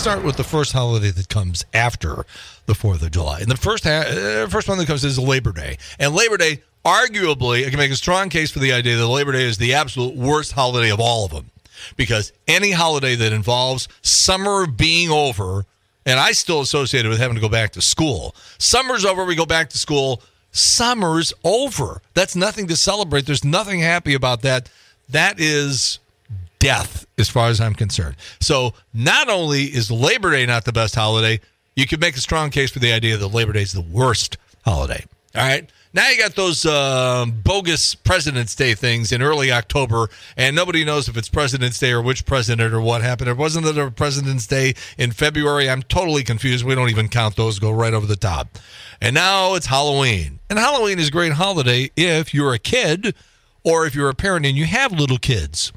start with the first holiday that comes after the Fourth of July, and the first ha- uh, first one that comes is Labor Day. And Labor Day, arguably, I can make a strong case for the idea that Labor Day is the absolute worst holiday of all of them, because any holiday that involves summer being over, and I still associate it with having to go back to school. Summer's over, we go back to school. Summer's over. That's nothing to celebrate. There's nothing happy about that. That is death as far as I'm concerned. So not only is Labor Day not the best holiday, you could make a strong case for the idea that Labor Day is the worst holiday. All right. Now you got those um, bogus President's Day things in early October, and nobody knows if it's President's Day or which president or what happened. It wasn't that a President's Day in February. I'm totally confused. We don't even count those; go right over the top. And now it's Halloween, and Halloween is a great holiday if you're a kid or if you're a parent and you have little kids.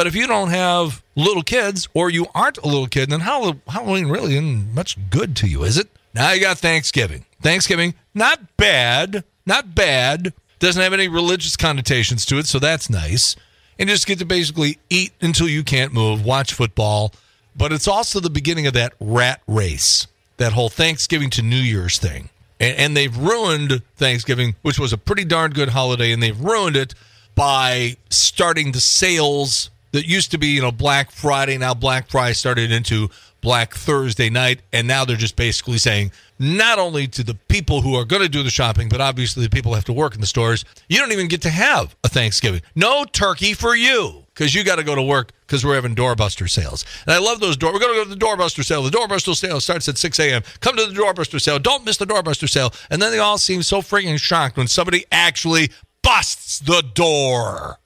But if you don't have little kids or you aren't a little kid, then Halloween really isn't much good to you, is it? Now you got Thanksgiving. Thanksgiving, not bad, not bad. Doesn't have any religious connotations to it, so that's nice. And you just get to basically eat until you can't move, watch football. But it's also the beginning of that rat race, that whole Thanksgiving to New Year's thing. And, and they've ruined Thanksgiving, which was a pretty darn good holiday, and they've ruined it by starting the sales that used to be, you know, Black Friday. Now Black Friday started into Black Thursday night, and now they're just basically saying not only to the people who are going to do the shopping, but obviously the people have to work in the stores, you don't even get to have a Thanksgiving. No turkey for you because you got to go to work because we're having doorbuster sales. And I love those door. We're going to go to the doorbuster sale. The doorbuster sale starts at 6 a.m. Come to the doorbuster sale. Don't miss the doorbuster sale. And then they all seem so freaking shocked when somebody actually busts the door.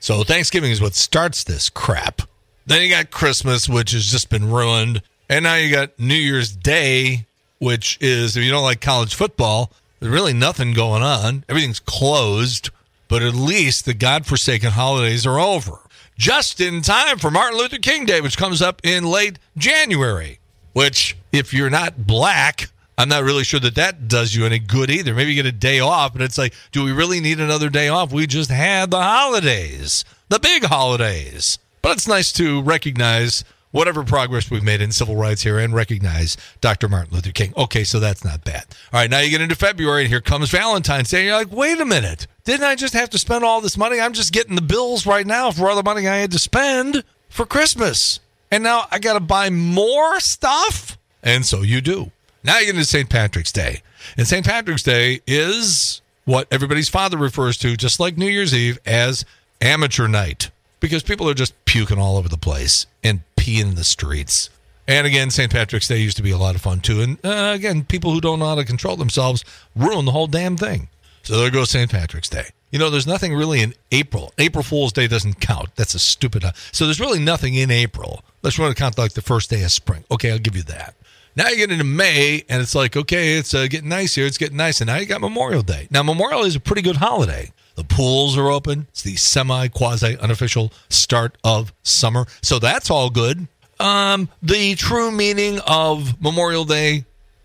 So Thanksgiving is what starts this crap. Then you got Christmas, which has just been ruined. And now you got New Year's Day, which is, if you don't like college football, there's really nothing going on. Everything's closed, but at least the godforsaken holidays are over. Just in time for Martin Luther King Day, which comes up in late January, which, if you're not black, I'm not really sure that that does you any good either. Maybe you get a day off, but it's like, do we really need another day off? We just had the holidays, the big holidays. But it's nice to recognize whatever progress we've made in civil rights here and recognize Dr. Martin Luther King. Okay, so that's not bad. All right, now you get into February, and here comes Valentine's Day. You're like, wait a minute. Didn't I just have to spend all this money? I'm just getting the bills right now for all the money I had to spend for Christmas. And now I got to buy more stuff? And so you do. Now you get into St. Patrick's Day. And St. Patrick's Day is what everybody's father refers to, just like New Year's Eve, as amateur night because people are just puking all over the place and peeing in the streets. And again, St. Patrick's Day used to be a lot of fun too. And uh, again, people who don't know how to control themselves ruin the whole damn thing. So there goes St. Patrick's Day. You know, there's nothing really in April. April Fool's Day doesn't count. That's a stupid. So there's really nothing in April. Let's want to count like the first day of spring. Okay, I'll give you that. Now you get into May, and it's like, okay, it's uh, getting nice here. It's getting nice. And now you got Memorial Day. Now, Memorial is a pretty good holiday. The pools are open. It's the semi quasi unofficial start of summer. So that's all good. Um, the true meaning of Memorial Day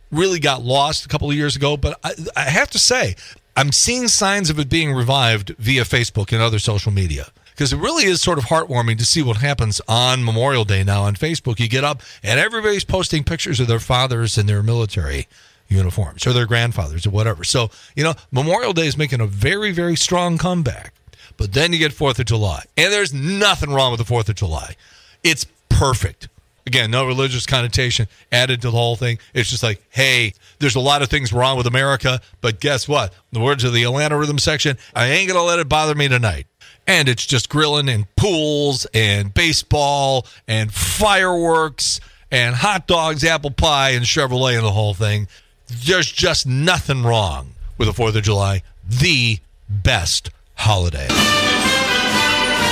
really got lost a couple of years ago, but I, I have to say, I'm seeing signs of it being revived via Facebook and other social media because it really is sort of heartwarming to see what happens on Memorial Day now on Facebook. You get up and everybody's posting pictures of their fathers in their military uniforms or their grandfathers or whatever. So, you know, Memorial Day is making a very, very strong comeback. But then you get 4th of July. And there's nothing wrong with the 4th of July. It's perfect. Again, no religious connotation added to the whole thing. It's just like, hey, there's a lot of things wrong with America, but guess what? The words of the Atlanta Rhythm section, I ain't going to let it bother me tonight. And it's just grilling and pools and baseball and fireworks and hot dogs, apple pie, and Chevrolet and the whole thing. There's just nothing wrong with the 4th of July, the best holiday. No,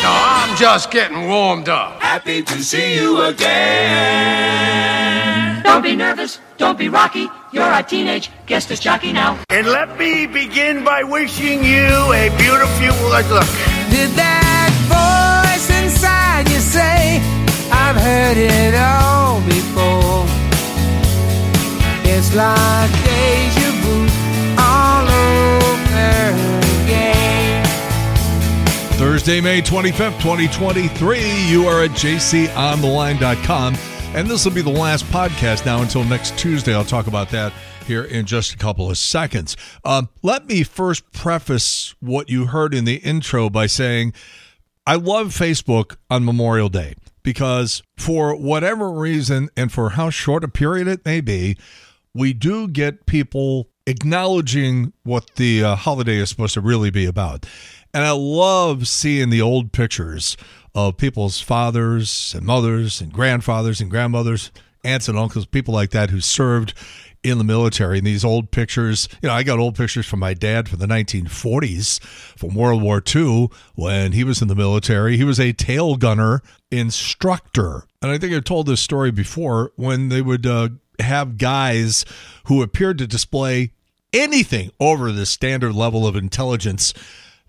I'm just getting warmed up. Happy to see you again. Don't be nervous. Don't be rocky. You're a teenage guest as jockey now. And let me begin by wishing you a beautiful look did that voice inside you say? I've heard it all before. It's like deja vu all over again. Thursday, May 25th, 2023. You are at jconline.com. And this will be the last podcast now until next Tuesday. I'll talk about that here in just a couple of seconds. Um, let me first preface what you heard in the intro by saying I love Facebook on Memorial Day because, for whatever reason and for how short a period it may be, we do get people acknowledging what the uh, holiday is supposed to really be about. And I love seeing the old pictures of people's fathers and mothers and grandfathers and grandmothers, aunts and uncles, people like that who served in the military. And these old pictures, you know, I got old pictures from my dad from the 1940s, from World War II, when he was in the military. He was a tail gunner instructor. And I think I've told this story before when they would uh, have guys who appeared to display anything over the standard level of intelligence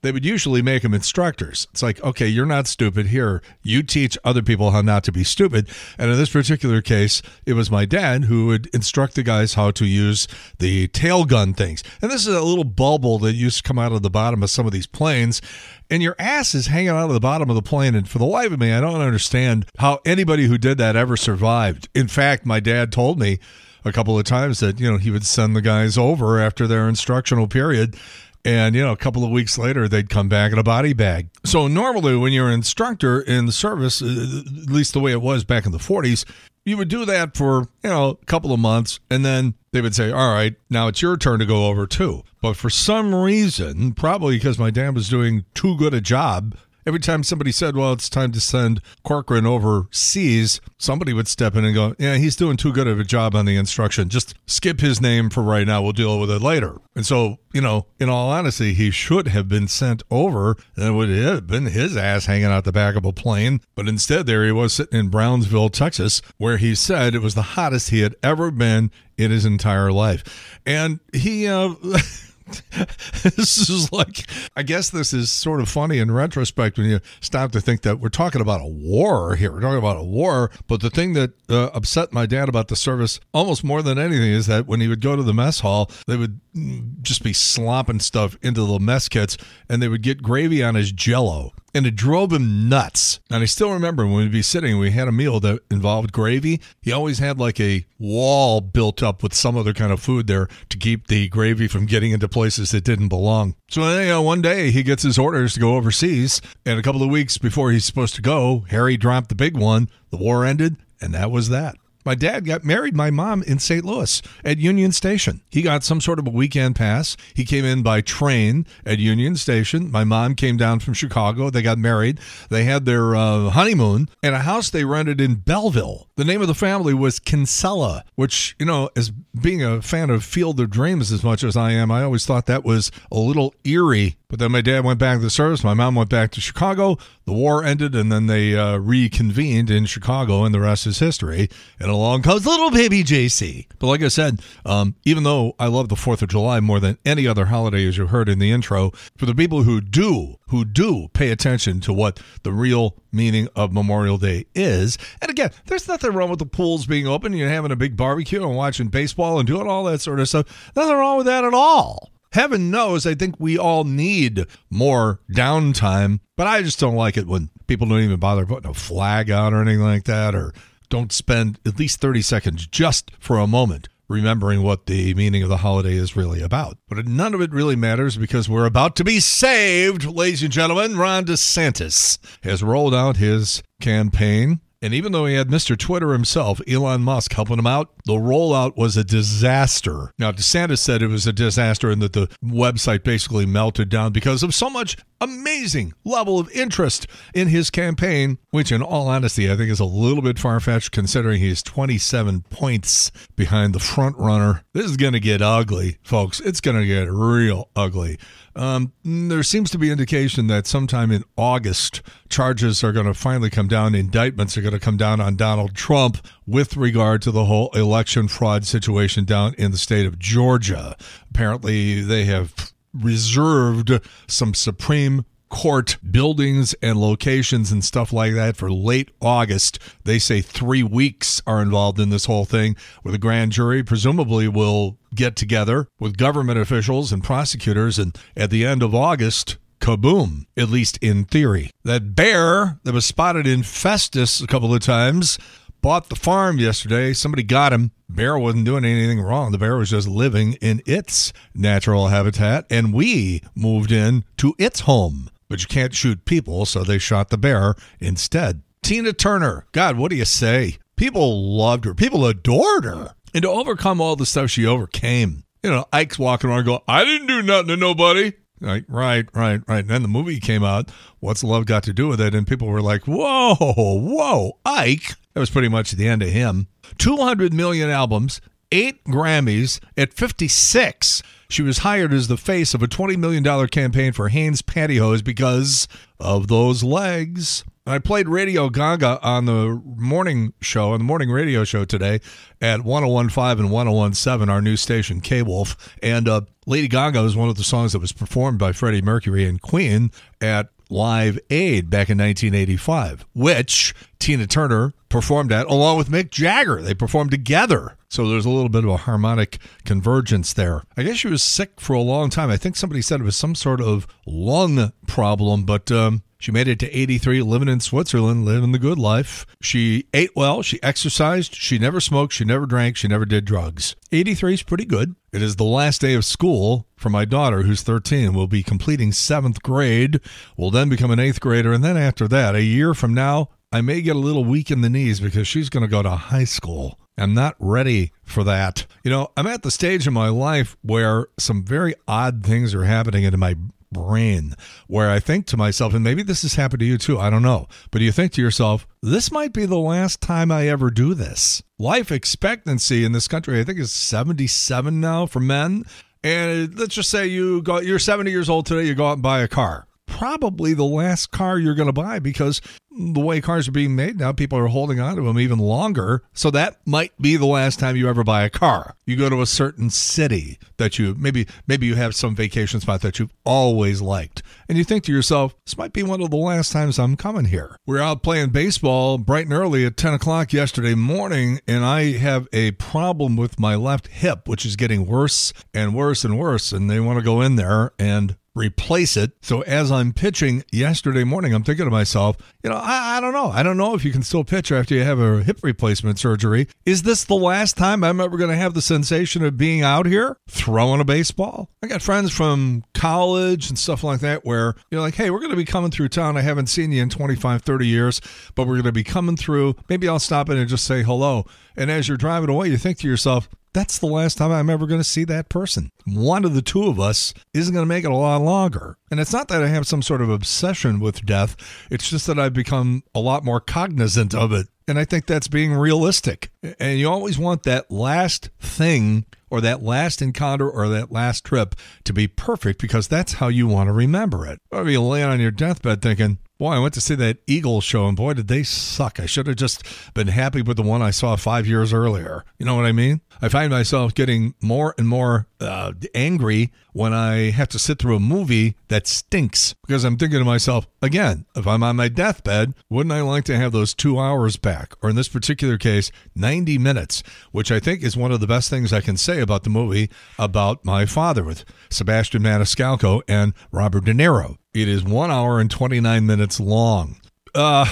they would usually make them instructors. It's like, okay, you're not stupid. Here, you teach other people how not to be stupid. And in this particular case, it was my dad who would instruct the guys how to use the tail gun things. And this is a little bubble that used to come out of the bottom of some of these planes. And your ass is hanging out of the bottom of the plane. And for the life of me, I don't understand how anybody who did that ever survived. In fact, my dad told me a couple of times that, you know, he would send the guys over after their instructional period and you know a couple of weeks later they'd come back in a body bag. So normally when you're an instructor in the service uh, at least the way it was back in the 40s you would do that for you know a couple of months and then they would say all right now it's your turn to go over too. But for some reason probably because my dad was doing too good a job Every time somebody said, well, it's time to send Corcoran overseas, somebody would step in and go, yeah, he's doing too good of a job on the instruction. Just skip his name for right now. We'll deal with it later. And so, you know, in all honesty, he should have been sent over and it would have been his ass hanging out the back of a plane. But instead, there he was sitting in Brownsville, Texas, where he said it was the hottest he had ever been in his entire life. And he, uh, this is like, I guess this is sort of funny in retrospect when you stop to think that we're talking about a war here. We're talking about a war. But the thing that uh, upset my dad about the service almost more than anything is that when he would go to the mess hall, they would mm, just be slopping stuff into the mess kits and they would get gravy on his jello and it drove him nuts. And I still remember when we'd be sitting, we had a meal that involved gravy. He always had like a wall built up with some other kind of food there to keep the gravy from getting into places that didn't belong. So you know, one day he gets his orders to go overseas, and a couple of weeks before he's supposed to go, Harry dropped the big one. The war ended, and that was that. My dad got married my mom in St. Louis at Union Station. He got some sort of a weekend pass. He came in by train at Union Station. My mom came down from Chicago. They got married. They had their uh, honeymoon in a house they rented in Belleville. The name of the family was Kinsella, which, you know, as being a fan of Field of Dreams as much as I am, I always thought that was a little eerie but then my dad went back to the service. My mom went back to Chicago. The war ended, and then they uh, reconvened in Chicago, and the rest is history. And along comes little baby JC. But like I said, um, even though I love the Fourth of July more than any other holiday, as you heard in the intro, for the people who do, who do pay attention to what the real meaning of Memorial Day is, and again, there's nothing wrong with the pools being open. You're having a big barbecue and watching baseball and doing all that sort of stuff. Nothing wrong with that at all heaven knows I think we all need more downtime, but I just don't like it when people don't even bother putting a flag out or anything like that, or don't spend at least 30 seconds just for a moment remembering what the meaning of the holiday is really about. But none of it really matters because we're about to be saved, ladies and gentlemen. Ron DeSantis has rolled out his campaign and even though he had Mr. Twitter himself, Elon Musk, helping him out, the rollout was a disaster. Now, DeSantis said it was a disaster and that the website basically melted down because of so much amazing level of interest in his campaign, which, in all honesty, I think is a little bit far fetched considering he's 27 points behind the front runner. This is going to get ugly, folks. It's going to get real ugly. Um, there seems to be indication that sometime in August, charges are going to finally come down. Indictments are going to come down on Donald Trump with regard to the whole election fraud situation down in the state of Georgia. Apparently, they have reserved some Supreme court buildings and locations and stuff like that for late August. They say three weeks are involved in this whole thing, where the grand jury presumably will get together with government officials and prosecutors. And at the end of August, kaboom, at least in theory. That bear that was spotted in Festus a couple of times bought the farm yesterday. Somebody got him. Bear wasn't doing anything wrong. The bear was just living in its natural habitat, and we moved in to its home. But you can't shoot people, so they shot the bear instead. Tina Turner, God, what do you say? People loved her. People adored her. And to overcome all the stuff she overcame, you know, Ike's walking around going, I didn't do nothing to nobody. Like, right, right, right. And then the movie came out. What's love got to do with it? And people were like, whoa, whoa, Ike. That was pretty much the end of him. 200 million albums, eight Grammys at 56. She was hired as the face of a $20 million campaign for Hanes pantyhose because of those legs. I played Radio Gaga on the morning show, on the morning radio show today at 1015 and 1017, our new station, K Wolf. And uh, Lady Gaga was one of the songs that was performed by Freddie Mercury and Queen at Live Aid back in 1985, which Tina Turner performed at along with Mick Jagger. They performed together. So there's a little bit of a harmonic convergence there. I guess she was sick for a long time. I think somebody said it was some sort of lung problem, but um, she made it to 83, living in Switzerland, living the good life. She ate well, she exercised, she never smoked, she never drank, she never did drugs. 83 is pretty good. It is the last day of school for my daughter, who's 13, will be completing seventh grade, will then become an eighth grader, and then after that, a year from now, I may get a little weak in the knees because she's going to go to high school. I'm not ready for that. You know, I'm at the stage in my life where some very odd things are happening in my brain where I think to myself, and maybe this has happened to you too, I don't know, but you think to yourself, this might be the last time I ever do this. Life expectancy in this country, I think, is 77 now for men. And let's just say you go, you're 70 years old today, you go out and buy a car. Probably the last car you're going to buy because the way cars are being made now, people are holding on to them even longer. So that might be the last time you ever buy a car. You go to a certain city that you maybe maybe you have some vacation spot that you've always liked, and you think to yourself, this might be one of the last times I'm coming here. We're out playing baseball bright and early at 10 o'clock yesterday morning, and I have a problem with my left hip, which is getting worse and worse and worse. And they want to go in there and replace it. So as I'm pitching yesterday morning, I'm thinking to myself, you know, I, I, don't know. I don't know if you can still pitch after you have a hip replacement surgery. Is this the last time I'm ever going to have the sensation of being out here throwing a baseball? I got friends from college and stuff like that where you're like, hey, we're going to be coming through town. I haven't seen you in 25, 30 years, but we're going to be coming through. Maybe I'll stop in and just say hello. And as you're driving away, you think to yourself, that's the last time I'm ever going to see that person. One of the two of us isn't going to make it a lot longer. And it's not that I have some sort of obsession with death, it's just that I've become a lot more cognizant of it. And I think that's being realistic. And you always want that last thing or that last encounter or that last trip to be perfect because that's how you want to remember it. Or you lay on your deathbed thinking, Boy, I went to see that Eagles show, and boy, did they suck. I should have just been happy with the one I saw five years earlier. You know what I mean? I find myself getting more and more uh, angry when I have to sit through a movie that stinks because I'm thinking to myself, again, if I'm on my deathbed, wouldn't I like to have those two hours back? Or in this particular case, 90 minutes, which I think is one of the best things I can say about the movie about my father with Sebastian Maniscalco and Robert De Niro. It is one hour and 29 minutes long. Uh,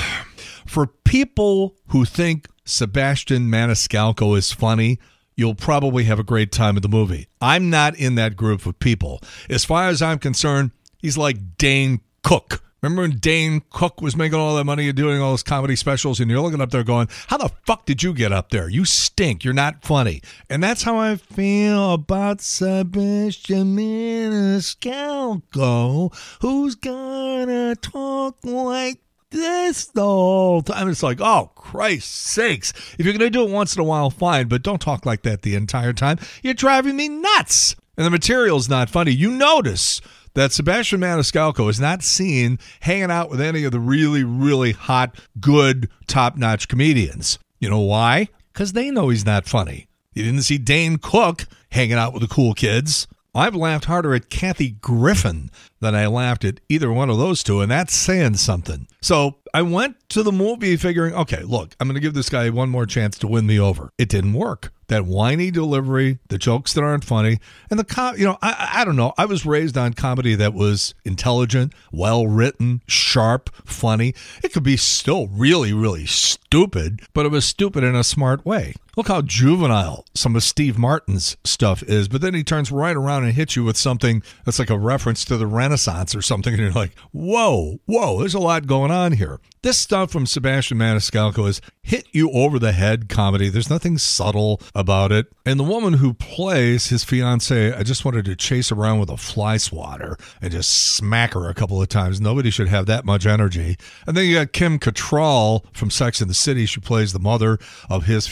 for people who think Sebastian Maniscalco is funny, you'll probably have a great time at the movie. I'm not in that group of people. As far as I'm concerned, he's like Dane Cook. Remember when Dane Cook was making all that money and doing all those comedy specials, and you're looking up there going, How the fuck did you get up there? You stink. You're not funny. And that's how I feel about Sebastian Maniscalco, who's gonna talk like this the whole time. It's like, oh, Christ sakes. If you're going to do it once in a while, fine, but don't talk like that the entire time. You're driving me nuts. And the material's not funny. You notice that Sebastian Maniscalco is not seen hanging out with any of the really, really hot, good, top notch comedians. You know why? Because they know he's not funny. You didn't see Dane Cook hanging out with the cool kids. I've laughed harder at Kathy Griffin than I laughed at either one of those two, and that's saying something. So I went to the movie figuring, okay, look, I'm going to give this guy one more chance to win me over. It didn't work. That whiny delivery, the jokes that aren't funny, and the com- you know, I I don't know. I was raised on comedy that was intelligent, well written, sharp, funny. It could be still really, really stupid, but it was stupid in a smart way. Look how juvenile some of Steve Martin's stuff is, but then he turns right around and hits you with something that's like a reference to the Renaissance or something, and you're like, whoa, whoa, there's a lot going on here. This stuff from Sebastian Maniscalco is hit you over the head comedy. There's nothing subtle about it. And the woman who plays his fiance, I just wanted to chase around with a fly swatter and just smack her a couple of times. Nobody should have that much energy. And then you got Kim Cattrall from Sex and the City. She plays the mother of his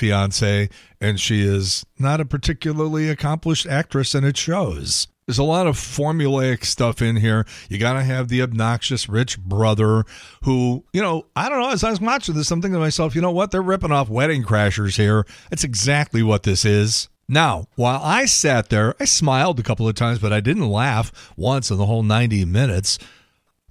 and she is not a particularly accomplished actress, and it shows. There's a lot of formulaic stuff in here. You got to have the obnoxious rich brother who, you know, I don't know. As I was watching this, I'm thinking to myself, you know what? They're ripping off Wedding Crashers here. That's exactly what this is. Now, while I sat there, I smiled a couple of times, but I didn't laugh once in the whole 90 minutes.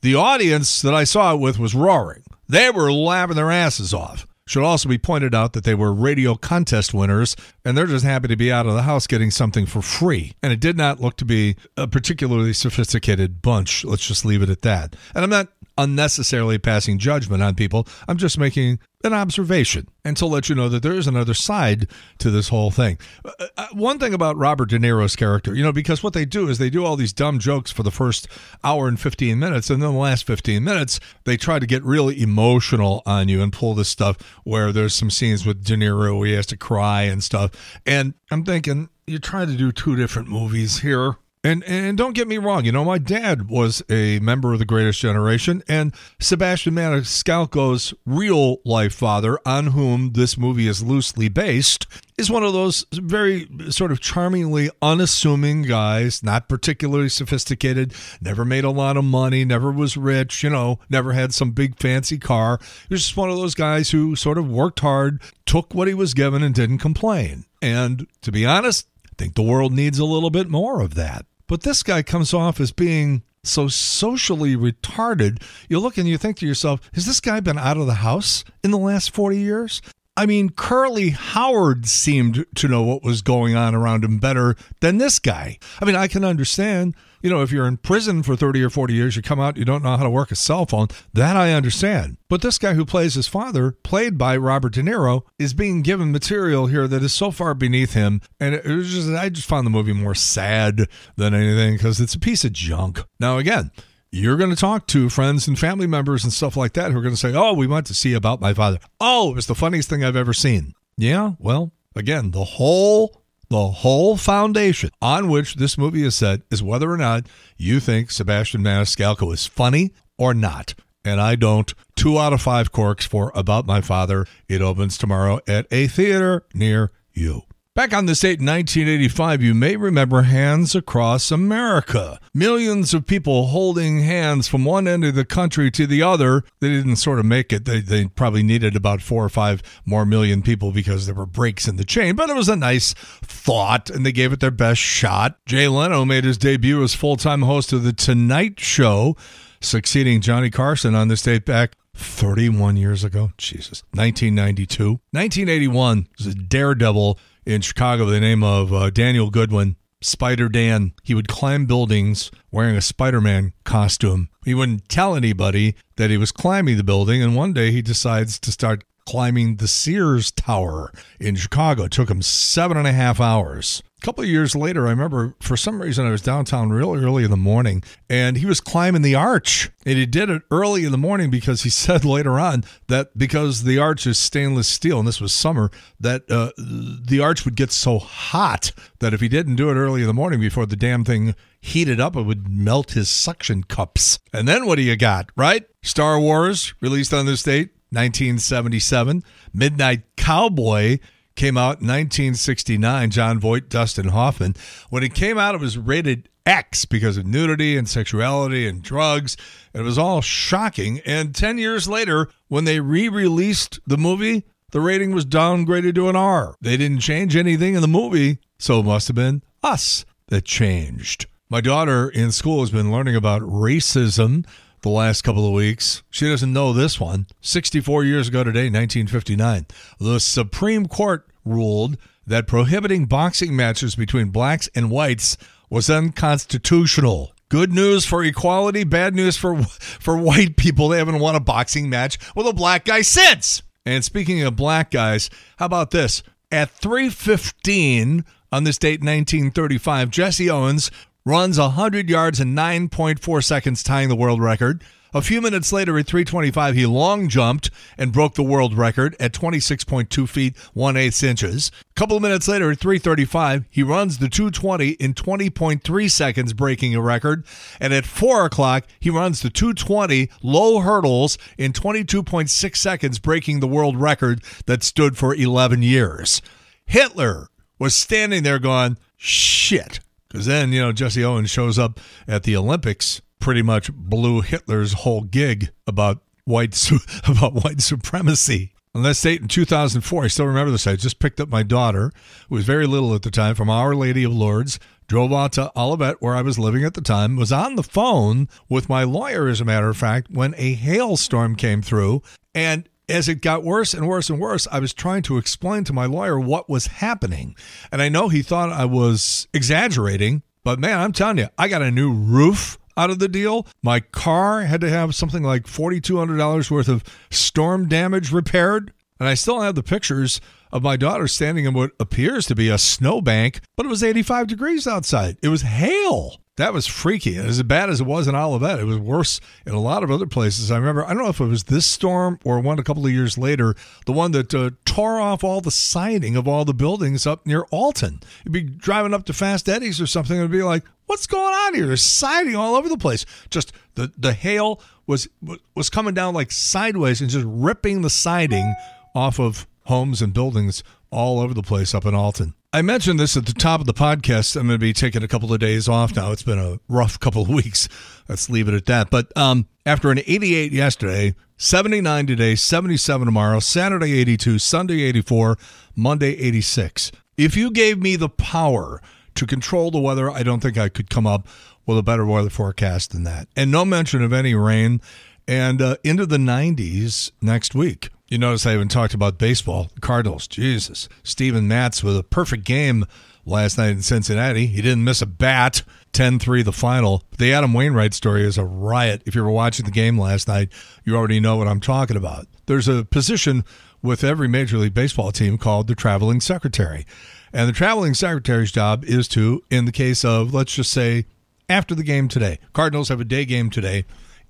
The audience that I saw it with was roaring. They were laughing their asses off. Should also be pointed out that they were radio contest winners, and they're just happy to be out of the house getting something for free. And it did not look to be a particularly sophisticated bunch. Let's just leave it at that. And I'm not unnecessarily passing judgment on people, I'm just making an observation and to let you know that there is another side to this whole thing. Uh, uh, one thing about Robert De Niro's character, you know, because what they do is they do all these dumb jokes for the first hour and 15 minutes, and then the last 15 minutes, they try to get really emotional on you and pull this stuff where there's some scenes with De Niro where he has to cry and stuff. And I'm thinking, you're trying to do two different movies here. And and don't get me wrong, you know, my dad was a member of the Greatest Generation, and Sebastian Maniscalco's real life father, on whom this movie is loosely based, is one of those very sort of charmingly unassuming guys, not particularly sophisticated, never made a lot of money, never was rich, you know, never had some big fancy car. He was just one of those guys who sort of worked hard, took what he was given, and didn't complain. And to be honest, I think the world needs a little bit more of that. But this guy comes off as being so socially retarded. You look and you think to yourself, has this guy been out of the house in the last 40 years? I mean, Curly Howard seemed to know what was going on around him better than this guy. I mean, I can understand, you know, if you're in prison for 30 or 40 years, you come out, you don't know how to work a cell phone. That I understand. But this guy who plays his father, played by Robert De Niro, is being given material here that is so far beneath him. And it was just, I just found the movie more sad than anything because it's a piece of junk. Now, again, you're going to talk to friends and family members and stuff like that who are going to say, Oh, we went to see about my father. Oh, it was the funniest thing I've ever seen. Yeah, well, again, the whole the whole foundation on which this movie is set is whether or not you think Sebastian Maniscalco is funny or not. And I don't. Two out of five corks for About My Father. It opens tomorrow at a theater near you. Back on this date in 1985, you may remember Hands Across America. Millions of people holding hands from one end of the country to the other. They didn't sort of make it. They, they probably needed about four or five more million people because there were breaks in the chain, but it was a nice thought and they gave it their best shot. Jay Leno made his debut as full time host of The Tonight Show, succeeding Johnny Carson on this date back 31 years ago. Jesus. 1992. 1981 was a daredevil in Chicago by the name of uh, Daniel Goodwin, Spider Dan. He would climb buildings wearing a Spider Man costume. He wouldn't tell anybody that he was climbing the building, and one day he decides to start climbing the Sears Tower in Chicago. It took him seven and a half hours. A couple of years later, I remember for some reason I was downtown real early in the morning and he was climbing the arch. And he did it early in the morning because he said later on that because the arch is stainless steel and this was summer, that uh, the arch would get so hot that if he didn't do it early in the morning before the damn thing heated up, it would melt his suction cups. And then what do you got, right? Star Wars, released on this date, 1977. Midnight Cowboy came out in 1969. Jon Voight, Dustin Hoffman. When it came out, it was rated X because of nudity and sexuality and drugs. It was all shocking. And 10 years later, when they re released the movie, the rating was downgraded to an R. They didn't change anything in the movie, so it must have been us that changed. My daughter in school has been learning about racism the last couple of weeks. She doesn't know this one. 64 years ago today, 1959, the Supreme Court ruled that prohibiting boxing matches between blacks and whites was unconstitutional. Good news for equality, bad news for for white people. They haven't won a boxing match with a black guy since. And speaking of black guys, how about this? At 315 on this date 1935, Jesse Owens runs 100 yards in 9.4 seconds, tying the world record. A few minutes later, at 325, he long jumped and broke the world record at 26.2 feet, 1 8 inches. A couple of minutes later, at 335, he runs the 220 in 20.3 seconds, breaking a record. And at 4 o'clock, he runs the 220 low hurdles in 22.6 seconds, breaking the world record that stood for 11 years. Hitler was standing there going, shit. Because then, you know, Jesse Owens shows up at the Olympics pretty much blew Hitler's whole gig about white su- about white supremacy. On that date in 2004, I still remember this. I just picked up my daughter, who was very little at the time, from Our Lady of Lourdes, drove out to Olivette, where I was living at the time, was on the phone with my lawyer, as a matter of fact, when a hailstorm came through. And as it got worse and worse and worse, I was trying to explain to my lawyer what was happening. And I know he thought I was exaggerating, but man, I'm telling you, I got a new roof out of the deal. My car had to have something like $4,200 worth of storm damage repaired. And I still have the pictures of my daughter standing in what appears to be a snowbank, but it was 85 degrees outside. It was hail. That was freaky. As bad as it was in Olivette, it was worse in a lot of other places. I remember, I don't know if it was this storm or one a couple of years later, the one that uh, tore off all the siding of all the buildings up near Alton. You'd be driving up to Fast Eddie's or something and be like, what's going on here? There's siding all over the place. Just the, the hail was was coming down like sideways and just ripping the siding off of homes and buildings all over the place up in Alton. I mentioned this at the top of the podcast. I'm going to be taking a couple of days off now. It's been a rough couple of weeks. Let's leave it at that. But um, after an 88 yesterday, 79 today, 77 tomorrow, Saturday 82, Sunday 84, Monday 86. If you gave me the power to control the weather, I don't think I could come up with a better weather forecast than that. And no mention of any rain. And uh, into the 90s next week. You notice I haven't talked about baseball. Cardinals, Jesus. Steven Matz with a perfect game last night in Cincinnati. He didn't miss a bat. 10 3 the final. The Adam Wainwright story is a riot. If you were watching the game last night, you already know what I'm talking about. There's a position with every Major League Baseball team called the traveling secretary. And the traveling secretary's job is to, in the case of, let's just say, after the game today, Cardinals have a day game today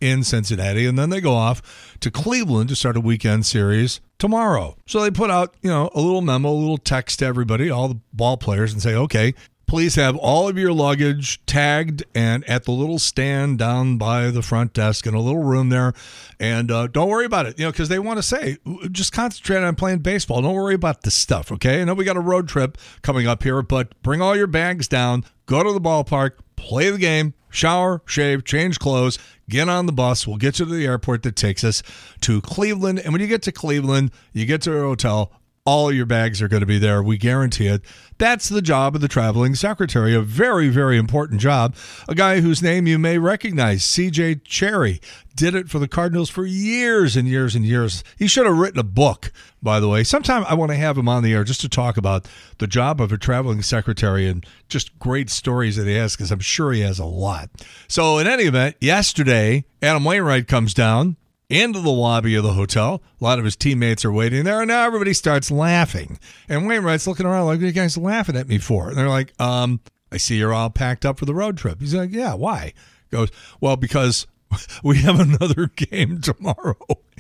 in Cincinnati, and then they go off to Cleveland to start a weekend series tomorrow. So they put out, you know, a little memo, a little text to everybody, all the ball players, and say, okay, please have all of your luggage tagged and at the little stand down by the front desk in a little room there. And uh, don't worry about it, you know, because they want to say, just concentrate on playing baseball. Don't worry about this stuff, okay? I know we got a road trip coming up here, but bring all your bags down, go to the ballpark, play the game, shower, shave, change clothes, get on the bus. We'll get you to the airport that takes us to Cleveland. And when you get to Cleveland, you get to a hotel. All your bags are going to be there. We guarantee it. That's the job of the traveling secretary. A very, very important job. A guy whose name you may recognize, CJ Cherre, did it for the Cardinals for years and years and years. He should have written a book, by the way. Sometime I want to have him on the air just to talk about the job of a traveling secretary and just great stories that he has, because I'm sure he has a lot. So, in any event, yesterday, Adam Wainwright comes down into the lobby of the hotel. A lot of his teammates are waiting there, and now everybody starts laughing. And Wainwright's looking around like, "What are you guys laughing at me for?" And they're like, "Um, I see you're all packed up for the road trip." He's like, "Yeah, why?" He goes, "Well, because we have another game tomorrow."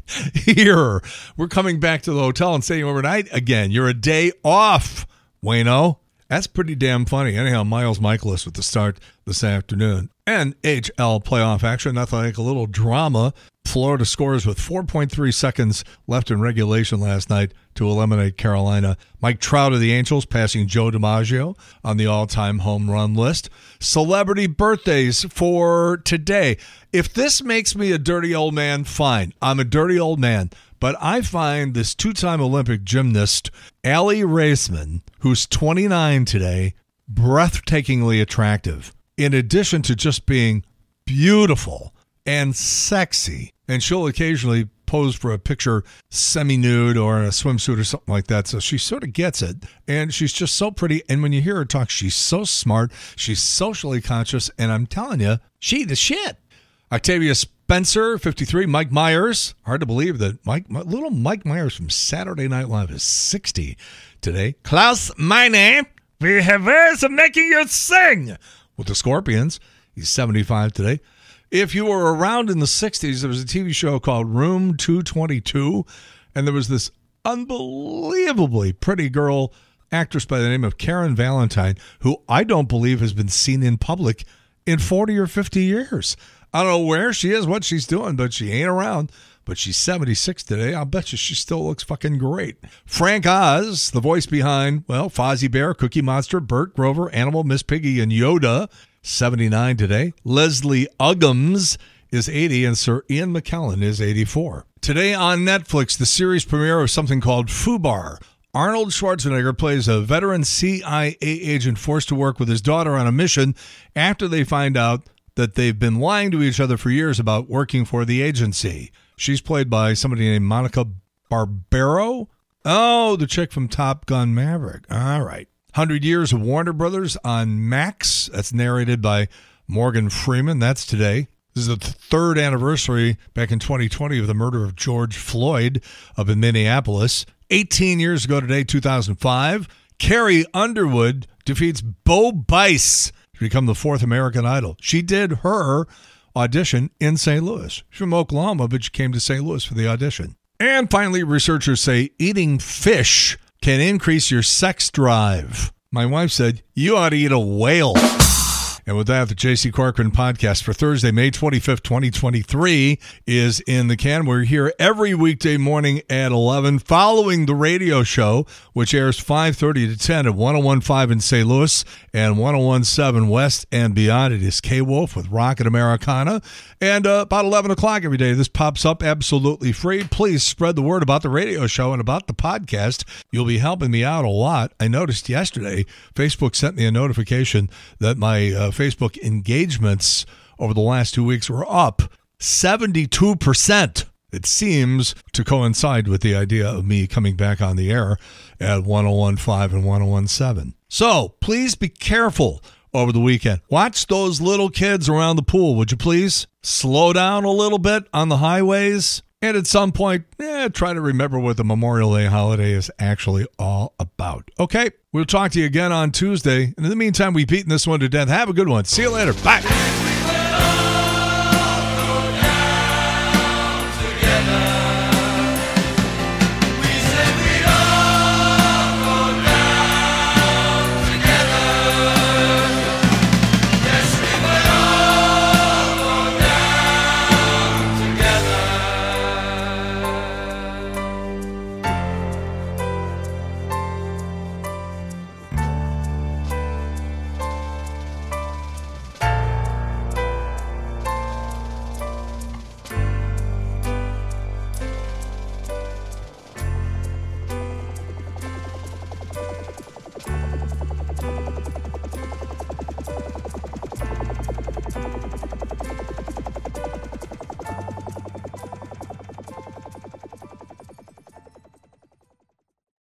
Here, we're coming back to the hotel and staying overnight again. You're a day off, Wayno. That's pretty damn funny. Anyhow, Miles Mikolas with the start this afternoon. And NHL playoff action, nothing like a little drama. Florida scores with 4.3 seconds left in regulation last night to eliminate Carolina. Mike Trout of the Angels passing Joe DiMaggio on the all time home run list. Celebrity birthdays for today. If this makes me a dirty old man, fine. I'm a dirty old man. But I find this two time Olympic gymnast, Aly Raisman, who's 29 today, breathtakingly attractive. In addition to just being beautiful and sexy, and she'll occasionally pose for a picture semi nude or in a swimsuit or something like that. So she sort of gets it. And she's just so pretty. And when you hear her talk, she's so smart. She's socially conscious. And I'm telling you, she the shit. Octavia Spencer, 53. Mike Myers. Hard to believe that Mike, little Mike Myers from Saturday Night Live is 60 today. Klaus Meine. We have ways of making you sing with the Scorpions. He's 75 today. If you were around in the 60s, there was a TV show called Room 222, and there was this unbelievably pretty girl actress by the name of Karen Valentine, who I don't believe has been seen in public in 40 or 50 years. I don't know where she is, what she's doing, but she ain't around. But she's 76 today. I'll bet you she still looks fucking great. Frank Oz, the voice behind, well, Fozzie Bear, Cookie Monster, Bert Grover, Animal, Miss Piggy, and Yoda. 79 today. Leslie Uggams is 80, and Sir Ian McKellen is 84. Today on Netflix, the series premiere of something called Fubar. Arnold Schwarzenegger plays a veteran CIA agent forced to work with his daughter on a mission after they find out that they've been lying to each other for years about working for the agency. She's played by somebody named Monica Barbaro. Oh, the chick from Top Gun Maverick. All right. 100 Years of Warner Brothers on Max. That's narrated by Morgan Freeman. That's today. This is the third anniversary back in 2020 of the murder of George Floyd up in Minneapolis. 18 years ago today, 2005, Carrie Underwood defeats Bo Bice to become the fourth American Idol. She did her audition in St. Louis. She's from Oklahoma, but she came to St. Louis for the audition. And finally, researchers say eating fish can increase your sex drive. My wife said, You ought to eat a whale. And with that, the JC Corcoran podcast for Thursday, May 25th, 2023 is in the can. We're here every weekday morning at 11 following the radio show, which airs 5.30 to 10 at 1015 in St. Louis and 1017 West and beyond. It is K-Wolf with Rocket Americana. And uh, about 11 o'clock every day, this pops up absolutely free. Please spread the word about the radio show and about the podcast. You'll be helping me out a lot. I noticed yesterday, Facebook sent me a notification that my uh, Facebook engagements over the last two weeks were up 72%. It seems to coincide with the idea of me coming back on the air at 1015 and 1017. So please be careful over the weekend. Watch those little kids around the pool, would you please? Slow down a little bit on the highways. And at some point, eh, try to remember what the Memorial Day holiday is actually all about. Okay, we'll talk to you again on Tuesday. And in the meantime, we've beaten this one to death. Have a good one. See you later. Bye.